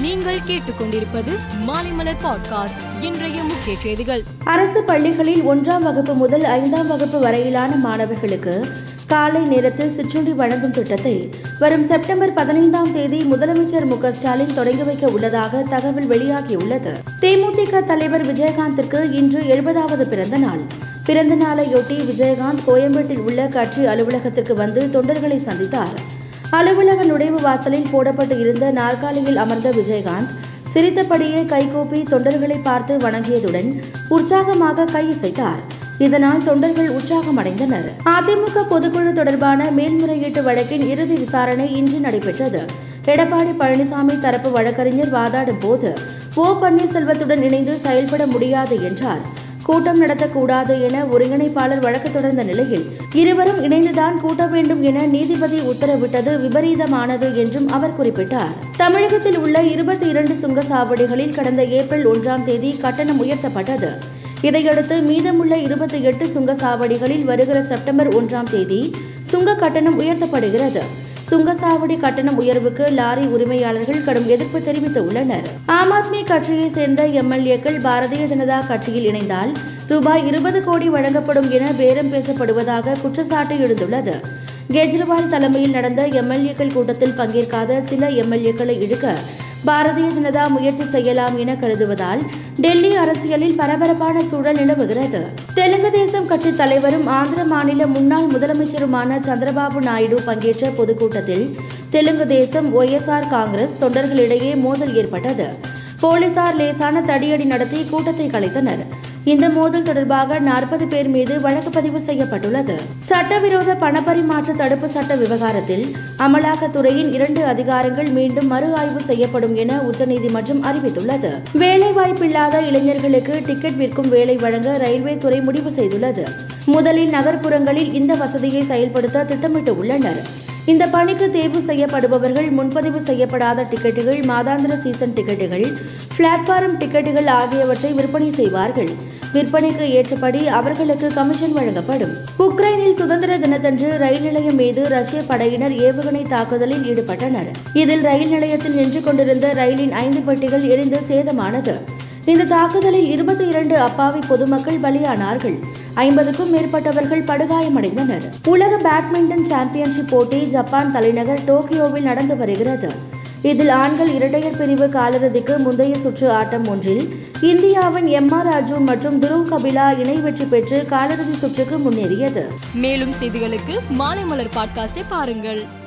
நீங்கள் கேட்டுக்கொண்டிருப்பது மாலைமலர் பாட்காஸ்ட் இன்றைய முக்கிய செய்திகள். அரசு பள்ளிகளில் ஒன்றாம் வகுப்பு முதல் ஐந்தாம் வகுப்பு வரையிலான மாணவர்களுக்கு காலை நேரத்தில் சிற்றுண்டி வழங்கும் திட்டத்தை வரும் செப்டம்பர் பதினைந்தாம் தேதி முதலமைச்சர் மு ஸ்டாலின் தொடங்கி வைக்க உள்ளதாக தகவல் வெளியாகியுள்ளது. தேமுதிக தலைவர் விஜயகாந்திற்கு இன்று எழுபதாவது பிறந்த நாள். பிறந்த நாளையொட்டி விஜயகாந்த் கோயம்பேட்டில் உள்ள கட்சி அலுவலகத்திற்கு வந்து தொண்டர்களை சந்தித்தார். அலுவலக நுழைவு வாசலில் போடப்பட்டு இருந்த நாற்காலியில் அமர்ந்த விஜயகாந்த் சிரித்தபடியே கைகூப்பி தொண்டர்களை பார்த்து வணங்கியதுடன் உற்சாகமாக கையசைத்தார் இதனால் தொண்டர்கள் உற்சாகமடைந்தனர். அதிமுக பொதுக்குழு தொடர்பான மேல்முறையீட்டு வழக்கின் இறுதி விசாரணை இன்று நடைபெற்றது. எடப்பாடி பழனிசாமி தரப்பு வழக்கறிஞர் வாதாடும் போது ஓ பன்னீர்செல்வத்துடன் இணைந்து செயல்பட முடியாது என்றார். கூட்டம் நடத்தக்கூடாது என ஒருங்கிணைப்பாளர் வழக்கு தொடர்ந்த நிலையில் இருவரும் இணைந்துதான் கூட்ட வேண்டும் என நீதிபதி உத்தரவிட்டது விபரீதமானது என்றும் அவர் குறிப்பிட்டார். தமிழகத்தில் உள்ள இருபத்தி இரண்டு சுங்கச்சாவடிகளில் கடந்த ஏப்ரல் ஒன்றாம் தேதி கட்டணம் உயர்த்தப்பட்டது. இதையடுத்து மீதமுள்ள இருபத்தி எட்டு சுங்கச்சாவடிகளில் வருகிற செப்டம்பர் ஒன்றாம் தேதி சுங்க கட்டணம் உயர்த்தப்படுகிறது. சுங்கசாவடி கட்டணம் உயர்வுக்கு லாரி உரிமையாளர்கள் கடும் எதிர்ப்பு தெரிவித்துள்ளனர். ஆம் ஆத்மி கட்சியை சேர்ந்த எம்எல்ஏக்கள் பாரதிய ஜனதா கட்சியில் இணைந்தால் ரூபாய் இருபது கோடி வழங்கப்படும் என பேரம் பேசப்படுவதாக குற்றச்சாட்டு எழுந்துள்ளது. கெஜ்ரிவால் தலைமையில் நடந்த எம்எல்ஏக்கள் கூட்டத்தில் பங்கேற்காத சில எம்எல்ஏக்களை இழுக்க பாரதிய ஜனதா முயற்சி செய்யலாம் என கருதுவதால் டெல்லி அரசியலில் பரபரப்பான சூழல் நிலவுகிறது. தெலுங்கு தேசம் கட்சி தலைவரும் ஆந்திர மாநில முன்னாள் முதலமைச்சருமான சந்திரபாபு நாயுடு பங்கேற்ற பொதுக்கூட்டத்தில் தெலுங்கு தேசம் ஒய்எஸ்ஆர் காங்கிரஸ் தொண்டர்களிடையே மோதல் ஏற்பட்டது. போலீசார் லேசான தடியடி நடத்தி கூட்டத்தை கலைத்தனர். இந்த மோதல் தொடர்பாக நாற்பது பேர் மீது வழக்கு பதிவு செய்யப்பட்டுள்ளது. சட்டவிரோத பணப்பரிமாற்ற தடுப்பு சட்ட விவகாரத்தில் அமலாக்கத்துறையின் இரண்டு அதிகாரங்கள் மீண்டும் மறு ஆய்வு செய்யப்படும் என உச்சநீதிமன்றம் அறிவித்துள்ளது. வேலைவாய்ப்பில்லாத இளைஞர்களுக்கு டிக்கெட் விற்கும் வேலை வழங்க ரயில்வே துறை முடிவு செய்துள்ளது. முதலில் நகர்ப்புறங்களில் இந்த வசதியை செயல்படுத்த திட்டமிட்டு உள்ளனர். இந்த பணிக்கு தேர்வு செய்யப்படுபவர்கள் முன்பதிவு செய்யப்படாத டிக்கெட்டுகள் மாதாந்திர சீசன் டிக்கெட்டுகள் பிளாட்ஃபாரம் டிக்கெட்டுகள் ஆகியவற்றை விற்பனை செய்வார்கள். விற்பனைக்கு ஏற்றபடி அவர்களுக்கு கமிஷன் வழங்கப்படும். உக்ரைனில் சுதந்திர தினத்தன்று ரயில் நிலையம் மீது ரஷ்ய படையினர் ஏவுகணை தாக்குதலில் ஈடுபட்டனர். இதில் ரயில் நிலையத்தில் நின்று கொண்டிருந்த ரயிலின் ஐந்து பெட்டிகள் எரிந்து சேதமானது. இந்த தாக்குதலில் இருபத்தி இரண்டு அப்பாவி பொதுமக்கள் பலியானார்கள். ஐம்பதுக்கும் மேற்பட்டவர்கள் படுகாயமடைந்தனர். உலக பேட்மிண்டன் சாம்பியன்ஷிப் போட்டி ஜப்பான் தலைநகர் டோக்கியோவில் நடந்து வருகிறது. இதில் ஆண்கள் இரட்டையர் பிரிவு காலிறுதிக்கு முந்தைய சுற்று ஆட்டம் ஒன்றில் இந்தியாவின் எம் ஆர் அர்ஜுன் மற்றும் துருவ் கபிலா இணை வெற்றி பெற்று காலிறுதி சுற்றுக்கு முன்னேறியது. மேலும் செய்திகளுக்கு மாலைமலர் பாட்காஸ்டை பாருங்கள்.